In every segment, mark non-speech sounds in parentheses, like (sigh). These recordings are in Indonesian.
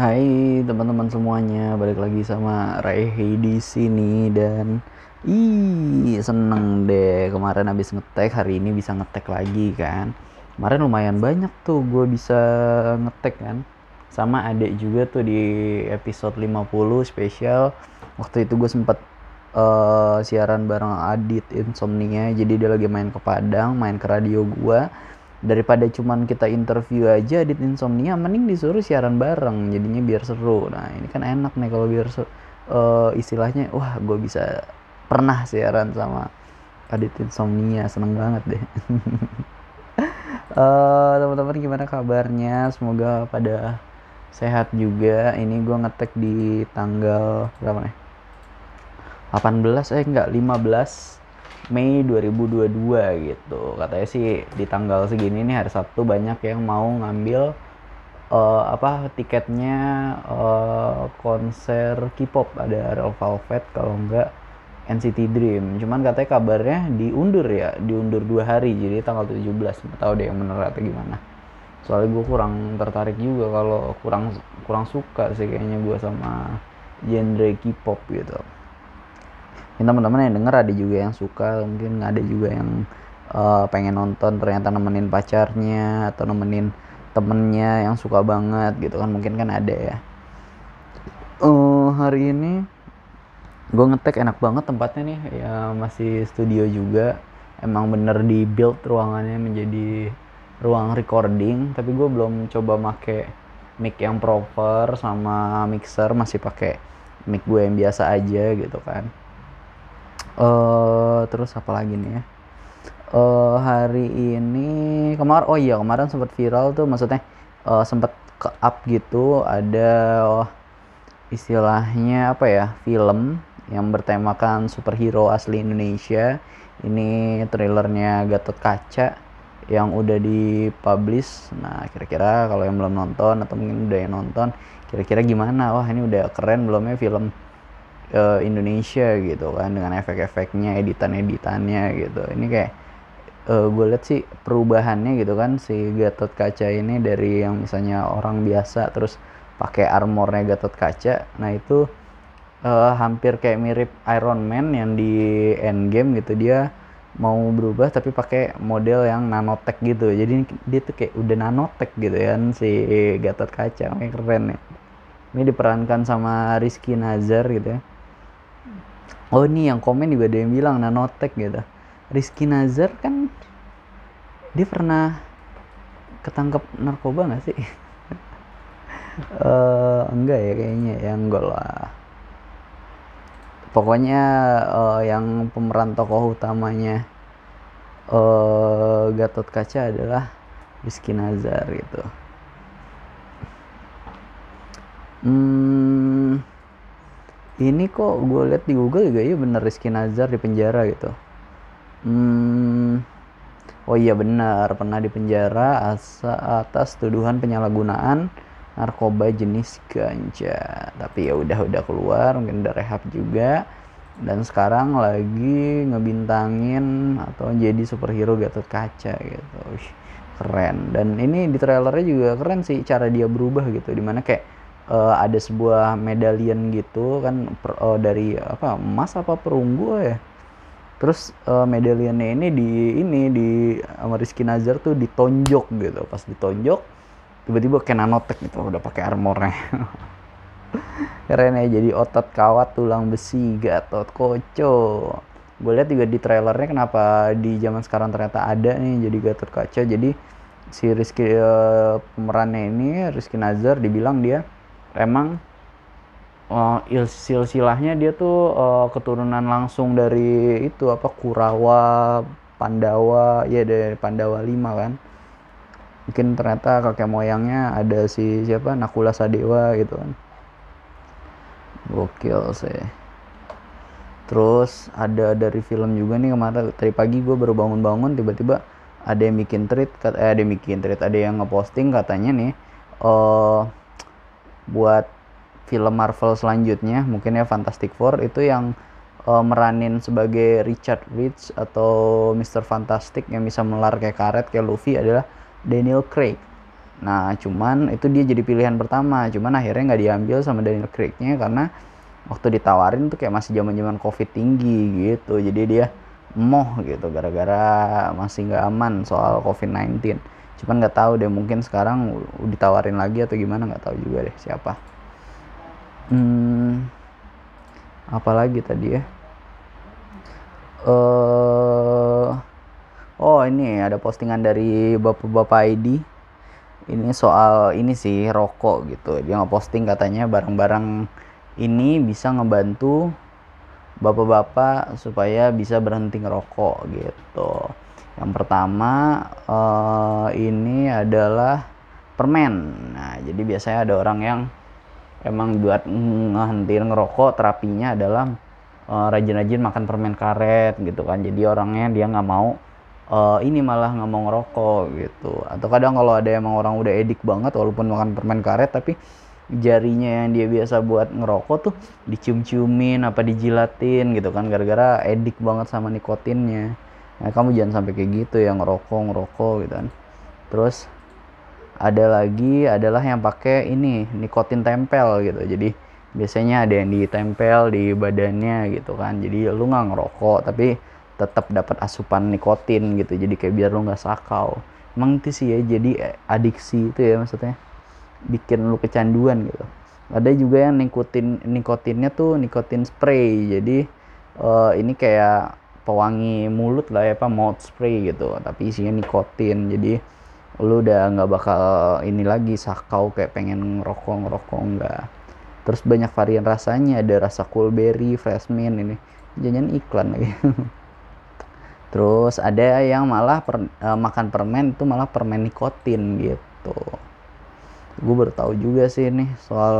Hai teman-teman semuanya, balik lagi sama Raihi di sini dan ih seneng deh kemarin habis ngetek hari ini bisa ngetek lagi kan. Kemarin lumayan banyak tuh gue bisa ngetek kan. Sama adek juga tuh di episode 50 spesial. Waktu itu gue sempet uh, siaran bareng Adit Insomnia. Jadi dia lagi main ke Padang, main ke radio gue daripada cuman kita interview aja di insomnia mending disuruh siaran bareng jadinya biar seru. Nah ini kan enak nih kalau biar seru, uh, istilahnya wah gue bisa pernah siaran sama Adit Insomnia seneng banget deh. Uh, (laughs) teman-teman gimana kabarnya? Semoga pada sehat juga. Ini gue ngetek di tanggal berapa nih? 18 eh enggak 15 Mei 2022 gitu. Katanya sih di tanggal segini nih hari Sabtu banyak yang mau ngambil uh, apa tiketnya uh, konser K-pop. Ada Red Velvet kalau enggak NCT Dream. Cuman katanya kabarnya diundur ya diundur dua hari. Jadi tanggal 17 nggak tahu deh yang bener atau gimana. Soalnya gue kurang tertarik juga kalau kurang kurang suka sih kayaknya gue sama genre K-pop gitu mungkin teman-teman yang denger ada juga yang suka mungkin ada juga yang uh, pengen nonton ternyata nemenin pacarnya atau nemenin temennya yang suka banget gitu kan mungkin kan ada ya. Uh, hari ini gue ngetek enak banget tempatnya nih ya masih studio juga. Emang bener di build ruangannya menjadi ruang recording tapi gue belum coba make mic yang proper sama mixer masih pakai mic gue yang biasa aja gitu kan uh, terus apa lagi nih ya? Uh, hari ini kemarin oh iya kemarin sempat viral tuh maksudnya uh, sempat ke up gitu ada oh, istilahnya apa ya film yang bertemakan superhero asli Indonesia. Ini trailernya Gatot Kaca yang udah dipublish. Nah kira-kira kalau yang belum nonton atau mungkin udah yang nonton kira-kira gimana? Wah ini udah keren belum ya film uh, Indonesia gitu kan dengan efek-efeknya editan-editannya gitu. Ini kayak uh, gue lihat sih perubahannya gitu kan si Gatot Kaca ini dari yang misalnya orang biasa terus pakai armornya Gatot Kaca nah itu uh, hampir kayak mirip Iron Man yang di Endgame gitu. Dia mau berubah tapi pakai model yang nanotech gitu. Jadi dia tuh kayak udah nanotech gitu kan si Gatot Kaca. Kayak keren ya. Ini diperankan sama Rizky Nazar gitu ya oh ini yang komen juga ada yang bilang nanotek gitu. Rizky Nazar kan dia pernah ketangkep narkoba gak sih? Uh, (laughs) enggak ya kayaknya ya enggak lah. Pokoknya uh, yang pemeran tokoh utamanya uh, Gatot Kaca adalah Rizky Nazar gitu. Hmm, ini kok gue lihat di Google juga ya bener Rizky Nazar di penjara gitu. Hmm, oh iya benar pernah di penjara atas tuduhan penyalahgunaan narkoba jenis ganja. Tapi ya udah udah keluar mungkin udah rehab juga. Dan sekarang lagi ngebintangin atau jadi superhero Gatot Kaca gitu. Ush, keren. Dan ini di trailernya juga keren sih cara dia berubah gitu. Di mana kayak uh, ada sebuah medalian gitu kan per, uh, dari apa emas apa perunggu ya. Terus uh, medaliannya ini di ini di sama Rizky Nazar tuh ditonjok gitu. Pas ditonjok tiba-tiba kayak nanotek gitu udah pakai armornya. (laughs) Keren ya jadi otot kawat tulang besi gatot koco. Gue lihat juga di trailernya kenapa di zaman sekarang ternyata ada nih jadi gatot kaca jadi si Rizky uh, pemerannya ini Rizky Nazar dibilang dia emang uh, silsilahnya dia tuh uh, keturunan langsung dari itu apa Kurawa, Pandawa, ya dari Pandawa 5 kan. Mungkin ternyata kakek moyangnya ada si siapa Nakula Sadewa gitu kan. Gokil sih. Terus ada dari film juga nih kemarin tadi pagi gue baru bangun-bangun tiba-tiba ada yang bikin tweet, eh ada yang bikin tweet, ada yang ngeposting katanya nih uh, buat film Marvel selanjutnya mungkin ya Fantastic Four itu yang uh, meranin sebagai Richard Rich atau Mr. Fantastic yang bisa melar kayak karet kayak Luffy adalah Daniel Craig nah cuman itu dia jadi pilihan pertama cuman akhirnya nggak diambil sama Daniel Craig-nya karena waktu ditawarin tuh kayak masih zaman zaman covid tinggi gitu jadi dia moh gitu gara-gara masih nggak aman soal covid 19 cuman nggak tahu deh mungkin sekarang ditawarin lagi atau gimana nggak tahu juga deh siapa. Hmm, apalagi tadi ya? Uh, oh ini ada postingan dari bapak-bapak ID ini soal ini sih rokok gitu. Dia nggak posting katanya barang-barang ini bisa ngebantu bapak-bapak supaya bisa berhenti ngerokok gitu. Yang pertama uh, ini adalah permen. Nah, jadi biasanya ada orang yang emang buat ngehentiin ngerokok terapinya adalah uh, rajin-rajin makan permen karet gitu kan. Jadi orangnya dia nggak mau uh, ini malah nggak mau ngerokok gitu. Atau kadang kalau ada emang orang udah edik banget walaupun makan permen karet tapi jarinya yang dia biasa buat ngerokok tuh dicium-ciumin apa dijilatin gitu kan gara-gara edik banget sama nikotinnya nah kamu jangan sampai kayak gitu ya ngerokok ngerokok gitu kan terus ada lagi adalah yang pakai ini nikotin tempel gitu. Jadi biasanya ada yang ditempel di badannya gitu kan. Jadi lu nggak ngerokok tapi tetap dapat asupan nikotin gitu. Jadi kayak biar lu nggak sakau. Emang itu sih ya jadi adiksi itu ya maksudnya. Bikin lu kecanduan gitu. Ada juga yang nikotin nikotinnya tuh nikotin spray. Jadi uh, ini kayak pewangi mulut lah ya apa mouth spray gitu. Tapi isinya nikotin. Jadi lu udah nggak bakal ini lagi sakau kayak pengen ngerokok ngerokok enggak terus banyak varian rasanya ada rasa coolberry fresh mint ini. Jangan iklan lagi. (laughs) Terus ada yang malah per, uh, makan permen itu malah permen nikotin gitu. Gue baru tahu juga sih nih soal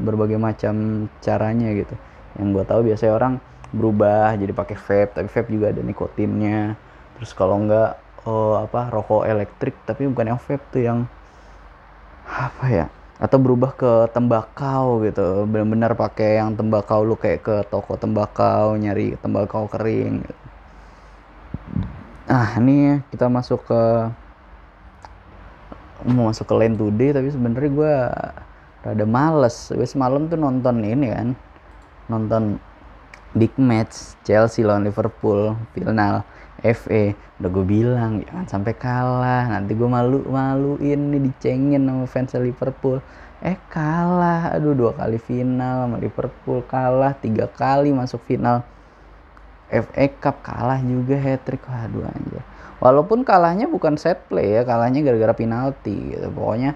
berbagai macam caranya gitu. Yang gue tahu biasanya orang berubah jadi pakai vape tapi vape juga ada nikotinnya. Terus kalau enggak oh, apa rokok elektrik tapi bukan yang vape tuh yang apa ya atau berubah ke tembakau gitu. Benar-benar pakai yang tembakau lu kayak ke toko tembakau nyari tembakau kering. Gitu. ah ini kita masuk ke mau masuk ke Line Today tapi sebenarnya gue rada males. Gue semalam tuh nonton ini kan nonton big match Chelsea lawan Liverpool final FA udah gue bilang jangan sampai kalah nanti gue malu maluin nih dicengin sama fans Liverpool. Eh kalah. Aduh dua kali final sama Liverpool kalah. Tiga kali masuk final FA Cup kalah juga hat trick waduh anjir. Walaupun kalahnya bukan set play ya kalahnya gara-gara penalti gitu. Pokoknya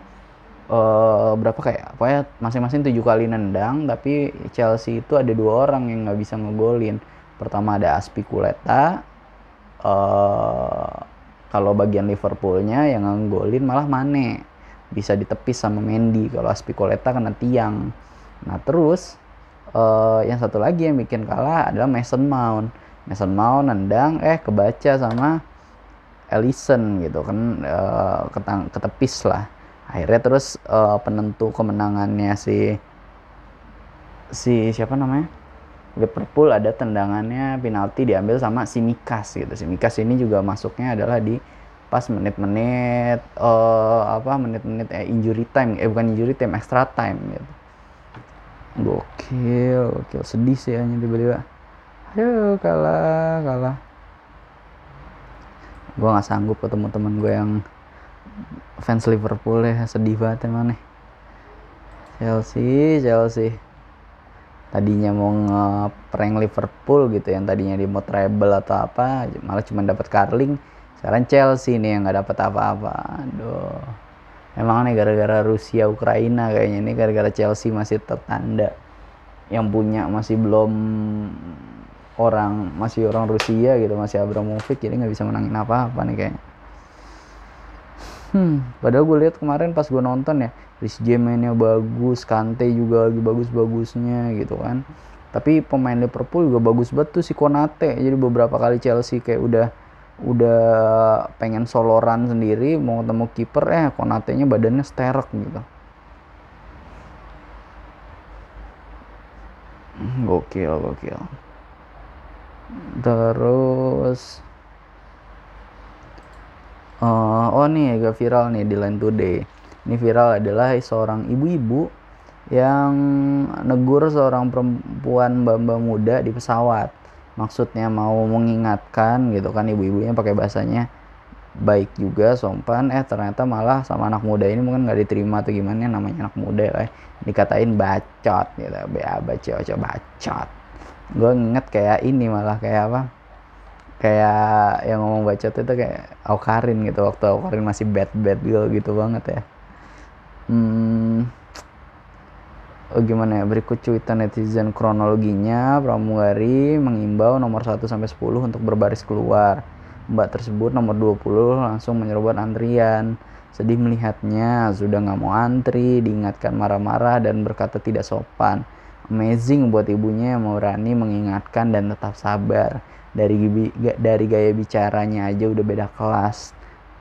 uh, berapa kayak pokoknya masing-masing tujuh kali nendang tapi Chelsea itu ada dua orang yang nggak bisa ngegolin. Pertama ada Aspikuleta uh, kalau bagian Liverpoolnya yang ngegolin malah Mane. Bisa ditepis sama Mendy kalau Aspikuleta kena tiang. Nah terus uh, yang satu lagi yang bikin kalah adalah Mason Mount. Mason Mount nendang eh kebaca sama Ellison gitu kan uh, ketang, ketepis lah. Akhirnya terus uh, penentu kemenangannya si si siapa namanya Liverpool ada tendangannya penalti diambil sama si Mikas gitu. Si Mikas ini juga masuknya adalah di pas menit-menit uh, apa menit-menit eh, injury time. Eh bukan injury time extra time gitu. Gokil gokil. Sedih sih hanya tiba-tiba. Ayo kalah kalah. Gue nggak sanggup ketemu temen gue yang fans Liverpool ya. Sedih banget emang nih. Chelsea Chelsea tadinya mau ngeprank Liverpool gitu yang tadinya di mau treble atau apa malah cuma dapat Carling. Sekarang Chelsea nih yang nggak dapat apa-apa. Aduh. Emang nih gara-gara Rusia Ukraina kayaknya ini gara-gara Chelsea masih tertanda. Yang punya masih belum orang masih orang Rusia gitu masih Abramovich jadi nggak bisa menangin apa-apa nih kayaknya hmm. Padahal gue lihat kemarin pas gue nonton ya James mainnya bagus Kante juga lagi bagus-bagusnya gitu kan. Tapi pemain Liverpool juga bagus banget tuh si Konate. Jadi beberapa kali Chelsea kayak udah udah pengen soloran sendiri mau ketemu kiper eh Konate nya badannya sterek gitu. Gokil gokil. Terus uh, oh nih agak viral nih di Line Today. Ini viral adalah seorang ibu-ibu yang negur seorang perempuan mbak-mbak muda di pesawat. Maksudnya mau mengingatkan gitu kan ibu-ibunya pakai bahasanya baik juga sopan. Eh ternyata malah sama anak muda ini mungkin nggak diterima atau gimana namanya anak muda ya dikatain bacot gitu ba bacot bacot. Gue inget kayak ini malah kayak apa kayak yang ngomong bacot itu kayak Aukarin gitu waktu Aukarin masih bad bad girl gitu banget ya hmm, oh gimana ya berikut cuitan netizen kronologinya pramugari mengimbau nomor 1 sampai 10 untuk berbaris keluar Mbak tersebut nomor 20 langsung menyerobot antrian. Sedih melihatnya, sudah nggak mau antri, diingatkan marah-marah dan berkata tidak sopan. Amazing buat ibunya yang mau berani mengingatkan dan tetap sabar. Dari dari gaya bicaranya aja udah beda kelas.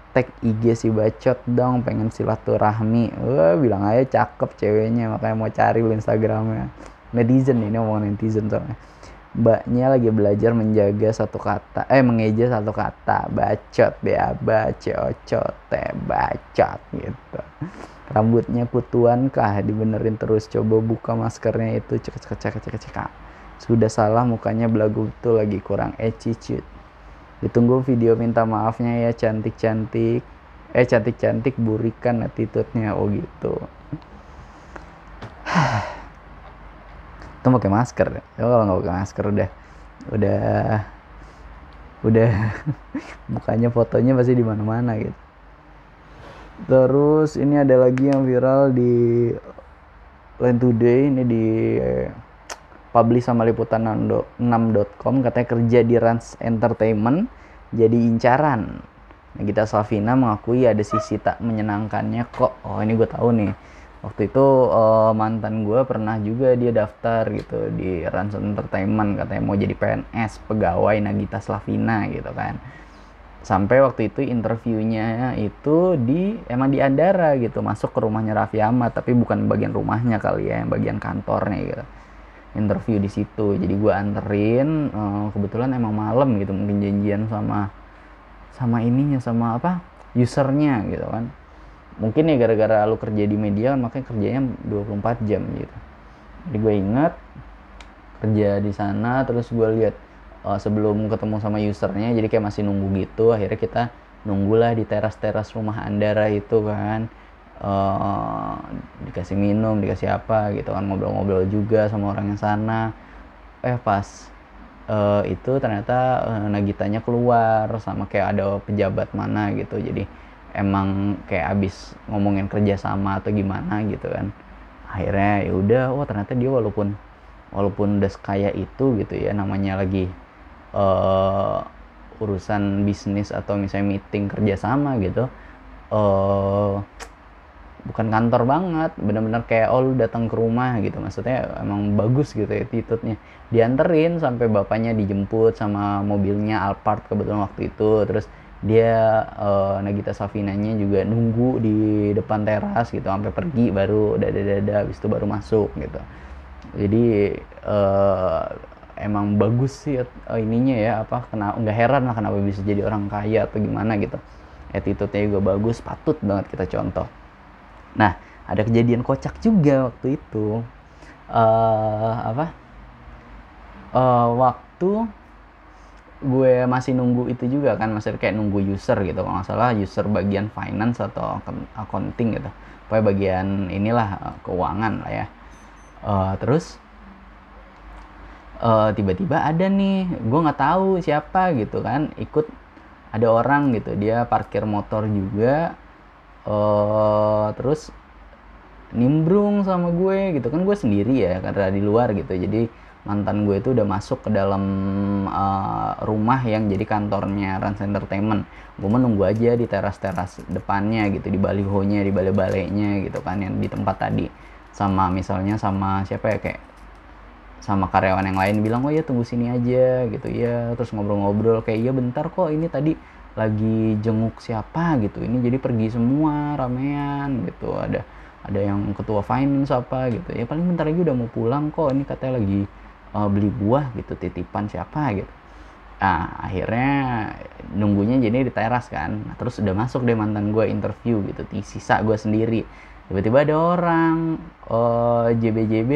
Tag IG si bacot dong, pengen silaturahmi. Wah, bilang aja cakep ceweknya, makanya mau cari Instagramnya. Netizen ini ngomong netizen soalnya mbaknya lagi belajar menjaga satu kata eh mengeja satu kata bacot bea bacot teh bacot gitu rambutnya kutuan kah dibenerin terus coba buka maskernya itu cek cek cek cek cek sudah salah mukanya belagu betul lagi kurang. Attitude ditunggu video minta maafnya ya cantik cantik eh cantik cantik burikan attitude-nya. Oh gitu. (sighs) Itu pakai masker ya? Kalau nggak pakai masker udah. Udah udah. (laughs) Mukanya fotonya pasti di mana-mana gitu. Terus ini ada lagi yang viral di Line Today ini di publish sama liputan 6.com katanya kerja di Rans Entertainment jadi incaran. Nagita Slavina mengakui ada sisi tak menyenangkannya kok. Oh ini gue tahu nih. Waktu itu uh, mantan gue pernah juga dia daftar gitu di Ransom Entertainment katanya mau jadi PNS pegawai Nagita Slavina gitu kan. Sampai waktu itu interviewnya itu di emang di Andara gitu masuk ke rumahnya Raffi Ahmad tapi bukan bagian rumahnya kali ya yang bagian kantornya gitu interview di situ. Jadi gue anterin uh, kebetulan emang malam gitu mungkin janjian sama sama ininya sama apa usernya gitu kan. Mungkin ya gara-gara lu kerja di media kan makanya kerjanya 24 jam gitu. Jadi gue ingat kerja di sana terus gue lihat uh, sebelum ketemu sama usernya jadi kayak masih nunggu gitu. Akhirnya kita nunggulah di teras-teras rumah Andara itu kan uh, dikasih minum dikasih apa gitu kan ngobrol-ngobrol juga sama orang yang sana. Eh pas uh, itu ternyata uh, Nagitanya keluar sama kayak ada pejabat mana gitu. Jadi emang kayak abis ngomongin kerjasama atau gimana gitu kan. Akhirnya ya udah oh ternyata dia walaupun walaupun udah kaya itu gitu ya namanya lagi uh, urusan bisnis atau misalnya meeting kerjasama gitu uh, bukan kantor banget bener-bener kayak oh lu datang ke rumah gitu. Maksudnya emang bagus gitu ya attitude-nya. Dianterin sampai bapaknya dijemput sama mobilnya Alphard kebetulan waktu itu. Terus dia uh, Nagita Safinanya juga nunggu di depan teras gitu sampai pergi baru dada dada habis itu baru masuk gitu. Jadi uh, emang bagus sih uh, ininya ya apa kena nggak heran lah kenapa bisa jadi orang kaya atau gimana gitu. Attitude-nya juga bagus patut banget kita contoh nah ada kejadian kocak juga waktu itu. Uh, apa? Uh, waktu gue masih nunggu itu juga kan masih kayak nunggu user gitu. Kalau nggak salah user bagian finance atau accounting gitu. Pokoknya bagian inilah eh, keuangan lah ya. Uh, terus uh, tiba-tiba ada nih gue nggak tahu siapa gitu kan ikut ada orang gitu. Dia parkir motor juga uh, terus nimbrung sama gue gitu. Kan gue sendiri ya karena di luar gitu. Jadi mantan gue itu udah masuk ke dalam uh, rumah yang jadi kantornya Rans Entertainment. Gue menunggu aja di teras-teras depannya gitu di balihonya di bale-balenya gitu kan yang di tempat tadi. Sama misalnya sama siapa ya kayak sama karyawan yang lain bilang oh ya tunggu sini aja gitu. Ya terus ngobrol-ngobrol kayak iya bentar kok ini tadi lagi jenguk siapa gitu. Ini jadi pergi semua ramean gitu. Ada ada yang ketua finance apa gitu. Ya paling bentar lagi udah mau pulang kok. Ini katanya lagi uh, beli buah gitu titipan siapa gitu. Nah akhirnya nunggunya jadi di teras kan. Nah, terus udah masuk deh mantan gue interview gitu. Di sisa gue sendiri. Tiba-tiba ada orang uh,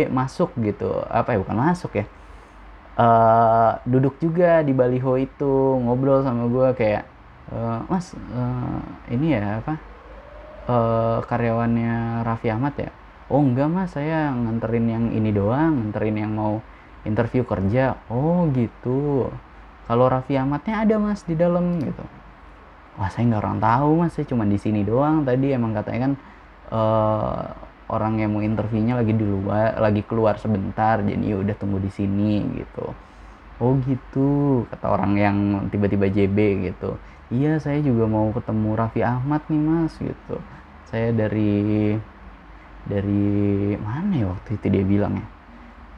masuk gitu. Apa ya bukan masuk ya. Uh, duduk juga di baliho itu ngobrol sama gue kayak uh, mas uh, ini ya apa? Uh, karyawannya Raffi Ahmad ya? Oh enggak mas. Saya nganterin yang ini doang nganterin yang mau interview kerja. Oh gitu. Kalau Raffi Ahmadnya ada mas di dalam gitu. Wah saya nggak orang tahu mas. Saya cuma di sini doang. Tadi emang katanya kan uh, orang yang mau interviewnya lagi di luar lagi keluar sebentar. Jadi ya udah tunggu di sini gitu. Oh gitu kata orang yang tiba-tiba JB gitu iya saya juga mau ketemu Raffi Ahmad nih mas gitu. Saya dari dari mana ya waktu itu dia bilang ya?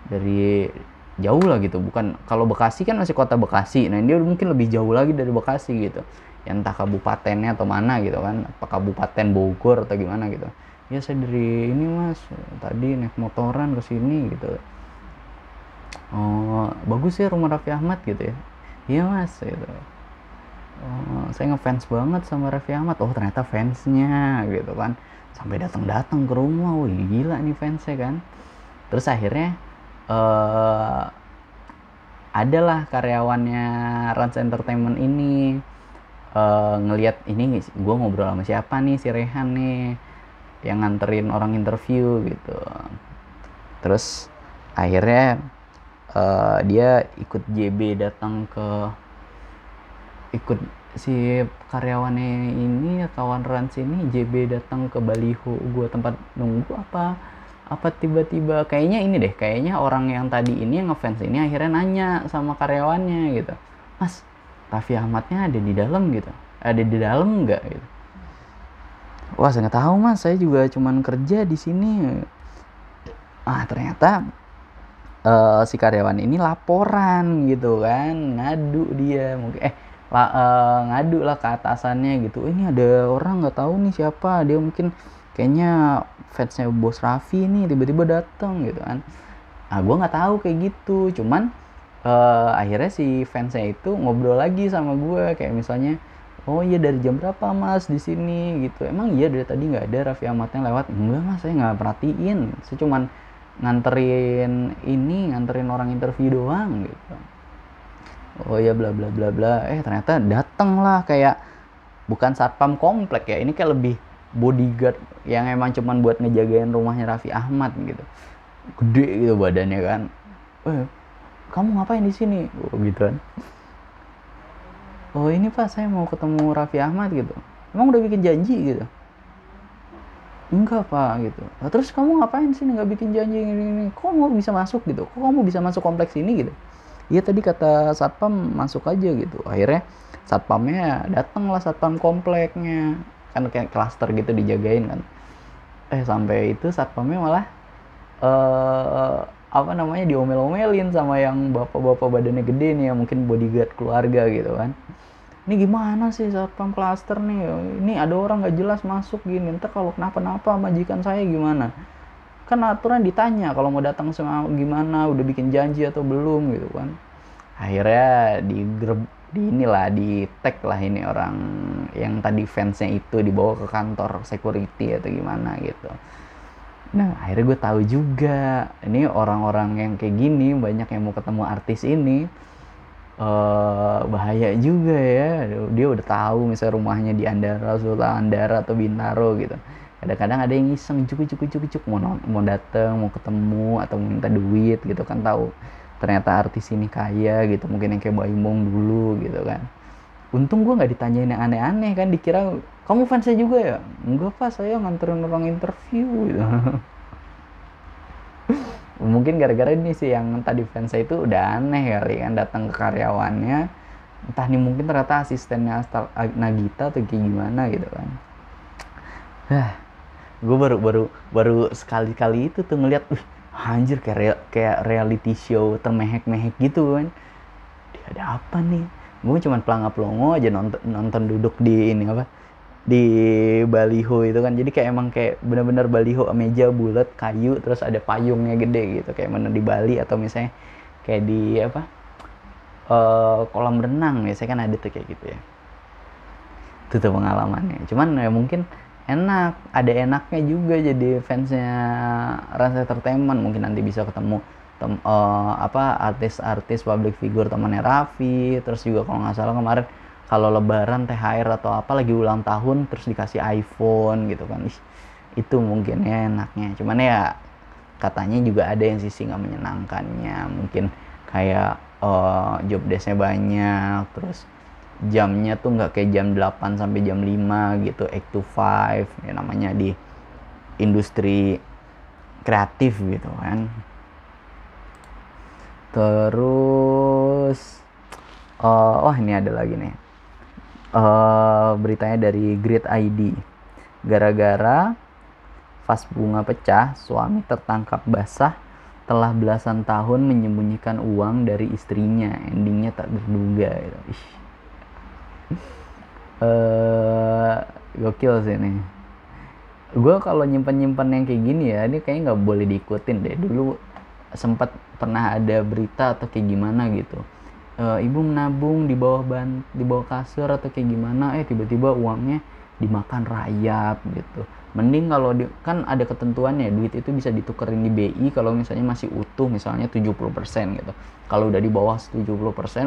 Dari jauh lah gitu bukan kalau Bekasi kan masih kota Bekasi. Nah dia mungkin lebih jauh lagi dari Bekasi gitu. Ya entah kabupatennya atau mana gitu kan apa kabupaten Bogor atau gimana gitu. Ya saya dari ini mas tadi naik motoran ke sini gitu. Oh bagus ya rumah Raffi Ahmad gitu ya? Iya mas gitu oh, saya ngefans banget sama Raffi Ahmad. Oh ternyata fansnya gitu kan. Sampai datang-datang ke rumah. Wih gila nih fansnya kan. Terus akhirnya uh, adalah karyawannya Rans Entertainment ini uh, ngelihat ini gue ngobrol sama siapa nih si Rehan nih yang nganterin orang interview gitu. Terus akhirnya uh, dia ikut JB datang ke ikut si karyawannya ini kawan Rans ini JB datang ke baliho gue tempat nunggu apa apa tiba-tiba? Kayaknya ini deh kayaknya orang yang tadi ini yang ngefans ini akhirnya nanya sama karyawannya gitu. Mas Raffi Ahmadnya ada di dalam gitu ada di dalam nggak? Gitu. Wah saya nggak tahu mas. Saya juga cuman kerja di sini. Ah ternyata uh, si karyawan ini laporan gitu kan ngadu dia mungkin eh la, uh, ngadu lah ke atasannya gitu. Ini ada orang nggak tahu nih siapa dia mungkin kayaknya fansnya bos Raffi nih tiba-tiba datang gitu kan. Ah gue nggak tahu kayak gitu. Cuman uh, akhirnya si fansnya itu ngobrol lagi sama gue kayak misalnya oh iya dari jam berapa mas di sini? Gitu. Emang iya dari tadi nggak ada Raffi Ahmadnya lewat? Enggak mas saya nggak perhatiin. Saya cuman nganterin ini nganterin orang interview doang gitu oh iya bla bla bla bla. Eh ternyata dateng lah kayak bukan satpam komplek ya. Ini kayak lebih bodyguard yang emang cuman buat ngejagain rumahnya Raffi Ahmad gitu. Gede gitu badannya kan. Eh kamu ngapain di sini? Oh, gitu kan. Oh ini pak saya mau ketemu Raffi Ahmad gitu. Emang udah bikin janji gitu? Enggak pak gitu. Terus kamu ngapain sini nggak bikin janji ini, ini kok mau bisa masuk gitu? Kok kamu bisa masuk kompleks ini gitu iya tadi kata satpam masuk aja gitu. Akhirnya satpamnya datang lah satpam kompleknya. Kan kayak klaster gitu dijagain kan. Eh sampai itu satpamnya malah uh, apa namanya diomel-omelin sama yang bapak-bapak badannya gede nih yang mungkin bodyguard keluarga gitu kan. Ini gimana sih satpam klaster nih? Ini ada orang nggak jelas masuk gini. Ntar kalau kenapa-napa majikan saya gimana kan aturan ditanya kalau mau datang sama gimana udah bikin janji atau belum gitu kan. Akhirnya di di inilah di tag lah ini orang yang tadi fansnya itu dibawa ke kantor security atau gimana gitu. Nah akhirnya gue tahu juga ini orang-orang yang kayak gini banyak yang mau ketemu artis ini uh, bahaya juga ya. Dia udah tahu misalnya rumahnya di Andara Sultan Andara atau Bintaro gitu kadang-kadang ada yang iseng cukup cukup cukup cukup. Mau mau datang mau ketemu atau minta duit gitu kan tahu ternyata artis ini kaya gitu. Mungkin yang kayak Baimong dulu gitu kan. Untung gue nggak ditanyain yang aneh-aneh kan dikira kamu fansnya juga ya? Enggak pak saya nganterin orang interview gitu. (laughs) Mungkin gara-gara ini sih yang tadi fansnya itu udah aneh kali kan datang ke karyawannya. Entah nih mungkin ternyata asistennya Nagita atau kayak gimana gitu kan gue baru baru baru sekali-kali itu tuh ngeliat uh, anjir kayak real, kayak reality show termehek-mehek gitu kan ada apa nih? Gue cuma pelangga pelongo aja nonton nonton duduk di ini apa di baliho itu kan. Jadi kayak emang kayak bener-bener baliho meja bulat kayu terus ada payungnya gede gitu. Kayak mana di Bali atau misalnya kayak di apa uh, kolam renang. Biasanya kan ada tuh kayak gitu ya. Itu tuh pengalamannya. Cuman ya mungkin enak ada enaknya juga jadi fansnya Rans Entertainment. Mungkin nanti bisa ketemu tem, uh, apa artis-artis public figure temannya Raffi. Terus juga kalau nggak salah kemarin kalau lebaran THR atau apa lagi ulang tahun terus dikasih iPhone gitu kan. Ih, itu mungkin ya enaknya. Cuman ya katanya juga ada yang sisi nggak menyenangkannya. Mungkin kayak uh, job desknya banyak terus jamnya tuh nggak kayak jam 8 sampai jam 5 gitu 8 to 5 ya namanya di industri kreatif gitu kan. Terus uh, oh ini ada lagi nih. Uh, beritanya dari Grid ID gara-gara vas bunga pecah suami tertangkap basah telah belasan tahun menyembunyikan uang dari istrinya. Endingnya tak terduga gitu. Uh, gokil sih ini. Gue kalau nyimpan nyimpan yang kayak gini ya ini kayaknya nggak boleh diikutin deh. Dulu sempat pernah ada berita atau kayak gimana gitu. Uh, ibu menabung di bawah ban di bawah kasur atau kayak gimana eh tiba-tiba uangnya dimakan rayap gitu. Mending kalau di, kan ada ketentuannya duit itu bisa ditukerin di BI kalau misalnya masih utuh misalnya 70% gitu. Kalau udah di bawah 70%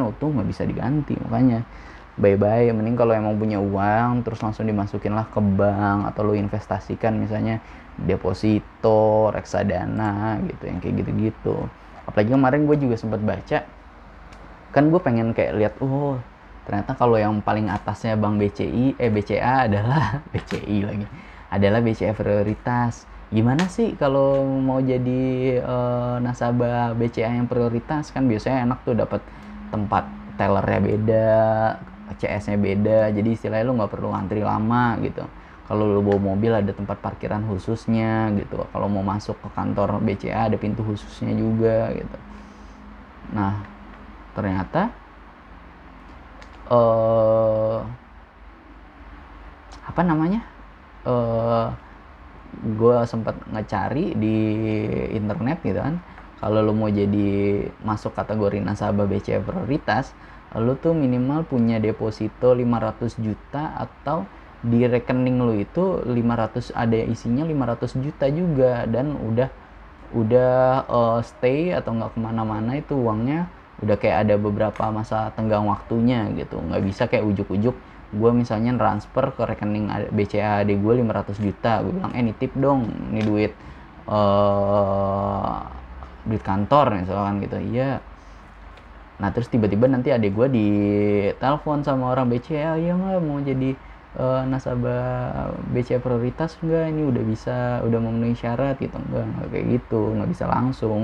utuh nggak bisa diganti makanya bye-bye. Mending kalau emang punya uang terus langsung dimasukin lah ke bank atau lo investasikan misalnya deposito reksadana gitu yang kayak gitu-gitu. Apalagi kemarin gue juga sempat baca kan gue pengen kayak lihat oh ternyata kalau yang paling atasnya bank BCI eh BCA adalah (laughs) BCI lagi adalah BCA prioritas. Gimana sih kalau mau jadi uh, nasabah BCA yang prioritas? Kan biasanya enak tuh dapat tempat tellernya beda CS-nya beda jadi istilahnya lu nggak perlu antri lama gitu. Kalau lu bawa mobil ada tempat parkiran khususnya gitu. Kalau mau masuk ke kantor BCA ada pintu khususnya juga gitu. Nah ternyata uh, apa namanya? Uh, eh, gue sempat ngecari di internet gitu kan. Kalau lo mau jadi masuk kategori nasabah BCA prioritas lu tuh minimal punya deposito 500 juta atau di rekening lu itu 500 ada isinya 500 juta juga. Dan udah udah uh, stay atau nggak ke mana-mana itu uangnya udah kayak ada beberapa masa tenggang waktunya gitu. Nggak bisa kayak ujuk-ujuk gue misalnya transfer ke rekening BCA adik gue 500 juta. Gue bilang eh ini tip dong ini duit uh, duit kantor misalkan gitu. Iya nah terus tiba-tiba nanti adik gue di telepon sama orang BCA ya nggak? Mau jadi uh, nasabah BCA prioritas enggak ini udah bisa udah memenuhi syarat gitu. Enggak, enggak kayak gitu nggak bisa langsung.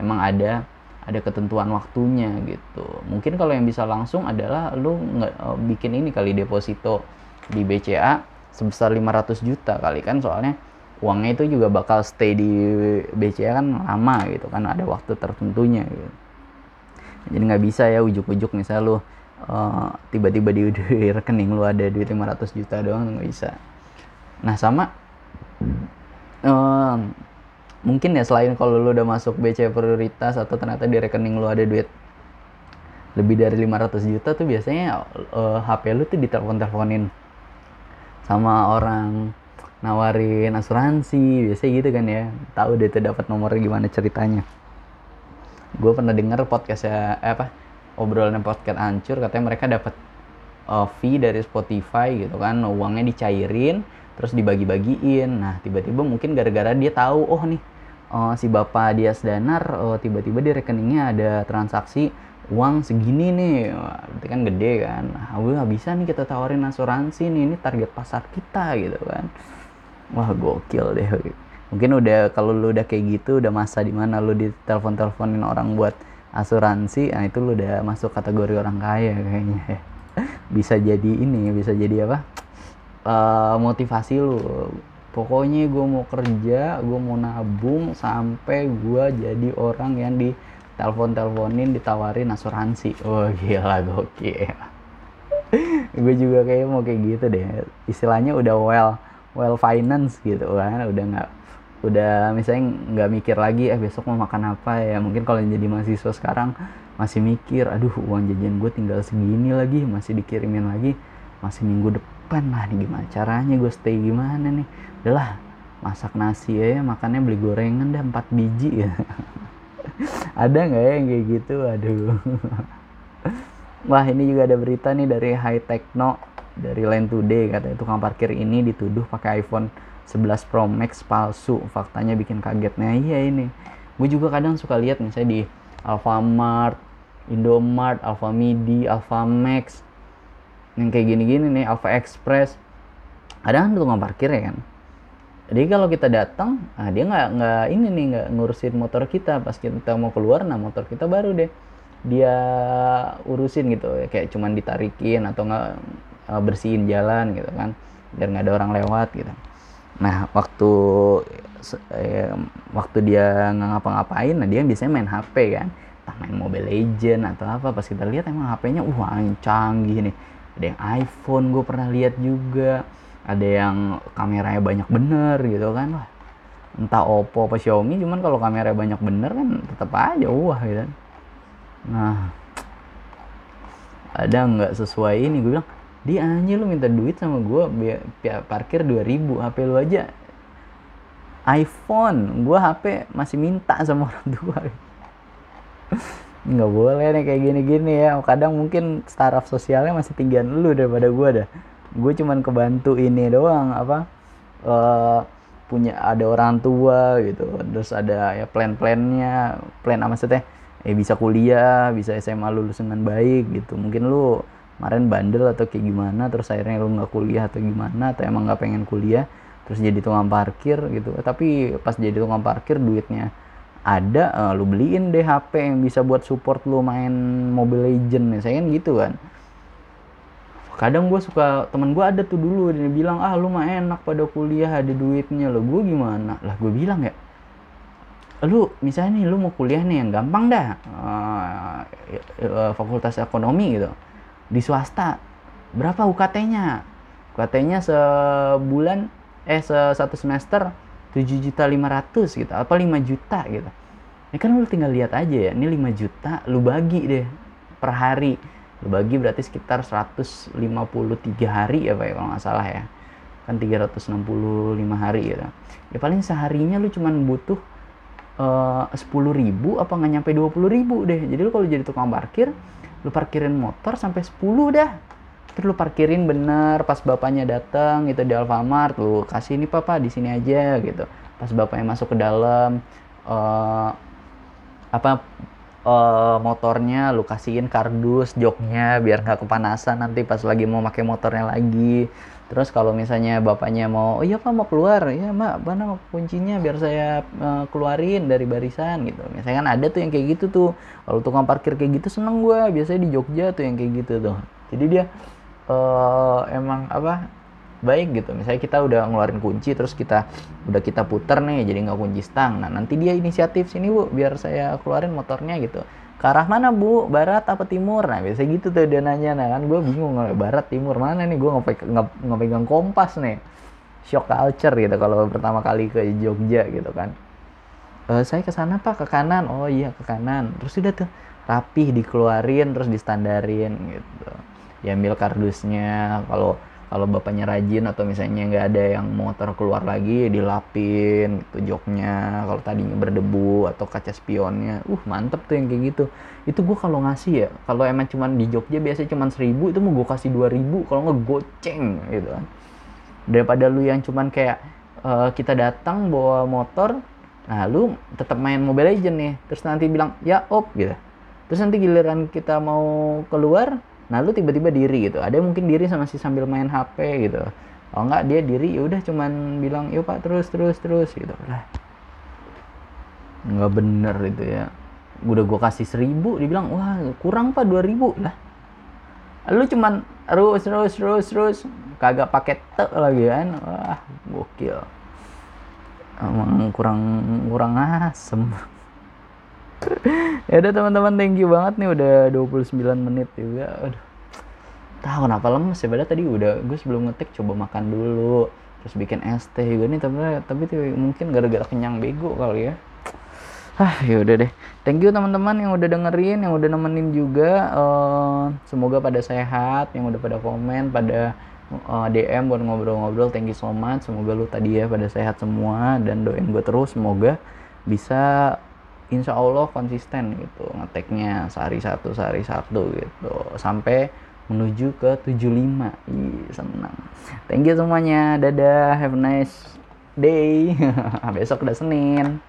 Emang ada ada ketentuan waktunya gitu. Mungkin kalau yang bisa langsung adalah lu nggak uh, bikin ini kali deposito di BCA sebesar 500 juta kali kan. Soalnya uangnya itu juga bakal stay di BCA kan lama gitu kan ada waktu tertentunya gitu jadi nggak bisa ya ujuk-ujuk misalnya lu uh, tiba-tiba di, di (laughs) rekening lu ada duit 500 juta doang nggak bisa. Nah sama uh, mungkin ya selain kalau lu udah masuk BC prioritas atau ternyata di rekening lu ada duit lebih dari 500 juta tuh biasanya uh, eh, HP lu tuh ditelepon-teleponin sama orang nawarin asuransi biasanya gitu kan ya. Tahu deh tuh dapat nomornya gimana ceritanya gue pernah denger podcastnya eh, apa obrolan podcast hancur katanya mereka dapat uh, fee dari Spotify gitu kan uangnya dicairin terus dibagi-bagiin. Nah tiba-tiba mungkin gara-gara dia tahu oh nih uh, si bapak Dias Danar uh, tiba-tiba di rekeningnya ada transaksi uang segini nih. Berarti kan gede kan. Nah, wah bisa nih kita tawarin asuransi nih ini target pasar kita gitu kan. Wah gokil deh mungkin udah kalau lu udah kayak gitu udah masa di mana lu ditelepon teleponin orang buat asuransi nah itu lu udah masuk kategori orang kaya kayaknya. (laughs) Bisa jadi ini bisa jadi apa? Uh, motivasi lu. Pokoknya gue mau kerja gue mau nabung sampai gue jadi orang yang di telepon teleponin ditawarin asuransi. Wah oh, gila gokil. (laughs) Gue juga kayak mau kayak gitu deh. Istilahnya udah well well finance gitu kan udah nggak udah misalnya nggak mikir lagi eh besok mau makan apa ya? Mungkin kalau jadi mahasiswa sekarang masih mikir aduh uang jajan gue tinggal segini lagi masih dikirimin lagi masih minggu depan lah nih gimana caranya gue stay gimana nih? Udahlah masak nasi ya makannya beli gorengan dah 4 biji. Ya (laughs) ada nggak ya yang kayak gitu? Aduh. (laughs) Wah ini juga ada berita nih dari High Techno dari Land Today katanya tukang parkir ini dituduh pakai iPhone 11 Pro Max palsu. Faktanya bikin kaget. Nah iya ini. Gue juga kadang suka lihat misalnya di Alfamart Indomart Alfamidi Alfamax yang kayak gini-gini nih Alfa Express. Ada kan tukang parkir ya kan? Jadi kalau kita datang nah dia nggak nggak ini nih nggak ngurusin motor kita. Pas kita mau keluar nah motor kita baru deh dia urusin gitu. Ya kayak cuman ditarikin atau nggak eh, bersihin jalan gitu kan biar nggak ada orang lewat gitu nah waktu eh, waktu dia nggak ngapa-ngapain nah dia biasanya main HP kan. Entah main Mobile Legend atau apa pas kita lihat emang HP-nya wah canggih nih. Ada yang iPhone gue pernah lihat juga. Ada yang kameranya banyak bener gitu kan. Wah entah Oppo apa Xiaomi cuman kalau kameranya banyak bener kan tetap aja wah gitu. Nah ada nggak sesuai ini? Gue bilang dia aja lu minta duit sama gue biar parkir 2000 HP lu aja. iPhone gue HP masih minta sama (laughs) orang tua. Nggak boleh nih kayak gini-gini ya. Kadang mungkin staraf sosialnya masih tinggian lu daripada gue dah. Gue cuman kebantu ini doang apa uh, punya ada orang tua gitu. Terus ada ya plan-plannya plan apa maksudnya? Eh bisa kuliah bisa SMA lulus dengan baik gitu. Mungkin lu kemarin bandel atau kayak gimana terus akhirnya lu nggak kuliah atau gimana atau emang nggak pengen kuliah terus jadi tukang parkir gitu. Tapi pas jadi tukang parkir duitnya ada uh, lu beliin deh HP yang bisa buat support lu main Mobile Legend saya kan gitu kan. Kadang gue suka temen gue ada tuh dulu dia bilang ah lu mah enak pada kuliah ada duitnya. Lo gue gimana? Lah gue bilang ya lu misalnya nih lu mau kuliah nih yang gampang dah uh, fakultas ekonomi gitu di swasta berapa UKT-nya UKT-nya sebulan eh se satu semester tujuh juta lima ratus gitu apa 5 juta gitu. Ini kan lu tinggal lihat aja ya ini 5 juta lu bagi deh per hari. Lu bagi berarti sekitar 153 hari ya pak ya kalau nggak salah ya. Kan 365 hari gitu. Ya paling seharinya lu cuman butuh eh, sepuluh ribu apa nggak nyampe dua puluh ribu deh. Jadi lu kalau jadi tukang parkir lu parkirin motor sampai 10 dah. Terus lu parkirin bener pas bapaknya datang itu di Alfamart lu kasih ini papa di sini aja gitu. Pas bapaknya masuk ke dalam uh, apa uh, motornya lu kasihin kardus joknya biar nggak kepanasan nanti pas lagi mau pakai motornya lagi Terus kalau misalnya bapaknya mau, oh iya pak mau keluar, ya mbak mana kuncinya biar saya uh, keluarin dari barisan gitu. Misalnya kan ada tuh yang kayak gitu tuh. Kalau tukang parkir kayak gitu seneng gue, biasanya di Jogja tuh yang kayak gitu tuh. Jadi dia uh, emang apa baik gitu. Misalnya kita udah ngeluarin kunci, terus kita udah kita puter nih, jadi nggak kunci stang. Nah nanti dia inisiatif sini bu, biar saya keluarin motornya gitu ke arah mana bu? Barat apa timur? Nah biasa gitu tuh dia nanya. Nah kan gue bingung barat timur mana nih? Gue nggak pegang kompas nih. Shock culture gitu kalau pertama kali ke Jogja gitu kan. E, saya ke sana pak ke kanan. Oh iya ke kanan. Terus udah tuh rapih dikeluarin terus distandarin gitu. Diambil kardusnya kalau kalau bapaknya rajin atau misalnya nggak ada yang motor keluar lagi dilapin gitu joknya. Kalau tadinya berdebu atau kaca spionnya uh mantep tuh yang kayak gitu. Itu gue kalau ngasih ya kalau emang cuman di Jogja biasanya cuman seribu itu mau gue kasih dua ribu kalau nggak goceng gitu kan. Daripada lu yang cuman kayak uh, kita datang bawa motor nah lu tetap main Mobile Legend nih. Terus nanti bilang ya op gitu. Terus nanti giliran kita mau keluar nah lu tiba-tiba diri gitu. Ada yang mungkin diri sama si sambil main HP gitu. Oh enggak dia diri ya udah cuman bilang yuk pak terus terus terus gitu. Lah. Nggak bener itu ya. Udah gue kasih seribu dibilang wah kurang pak dua ribu. Lah. Lu cuman terus terus terus terus kagak pakai te lagi kan. Wah gokil. Emang kurang kurang asem ya udah teman-teman thank you banget nih udah 29 menit juga. Aduh. Tahu kenapa lemes ya padahal tadi udah gue sebelum ngetik coba makan dulu terus bikin ST juga nih tapi tapi mungkin gara-gara kenyang bego kali ya. Ah yaudah deh. Thank you teman-teman yang udah dengerin yang udah nemenin juga. Uh, semoga pada sehat yang udah pada komen pada uh, eh, DM buat ngobrol-ngobrol thank you so much. Semoga lu tadi ya pada sehat semua dan doain gue terus. Semoga bisa insya Allah konsisten gitu ngeteknya sehari satu sehari satu gitu. Sampai menuju ke 75 Ih, senang thank you semuanya. Dadah have a nice day. (laughs) Besok udah Senin